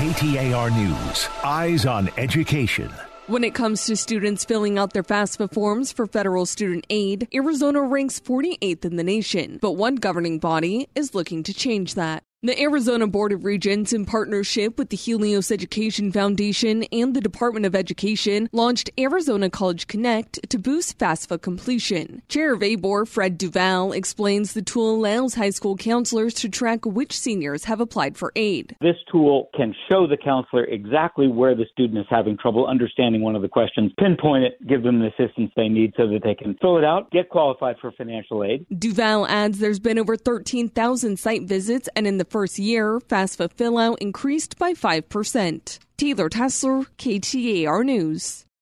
KTAR News. Eyes on Education. When it comes to students filling out their FAFSA forms for federal student aid, Arizona ranks 48th in the nation, but one governing body is looking to change that. The Arizona Board of Regents, in partnership with the Helios Education Foundation and the Department of Education, launched Arizona College Connect to boost FAFSA completion. Chair of ABOR, Fred DuVal, explains the tool allows high school counselors to track which seniors have applied for aid. This tool can show the counselor exactly where the student is having trouble understanding one of the questions, pinpoint it, give them the assistance they need so that they can fill it out, get qualified for financial aid. DuVal adds there's been over 13,000 site visits, and in the first year, FAFSA fill out increased by 5%. Taylor Tessler, KTAR News.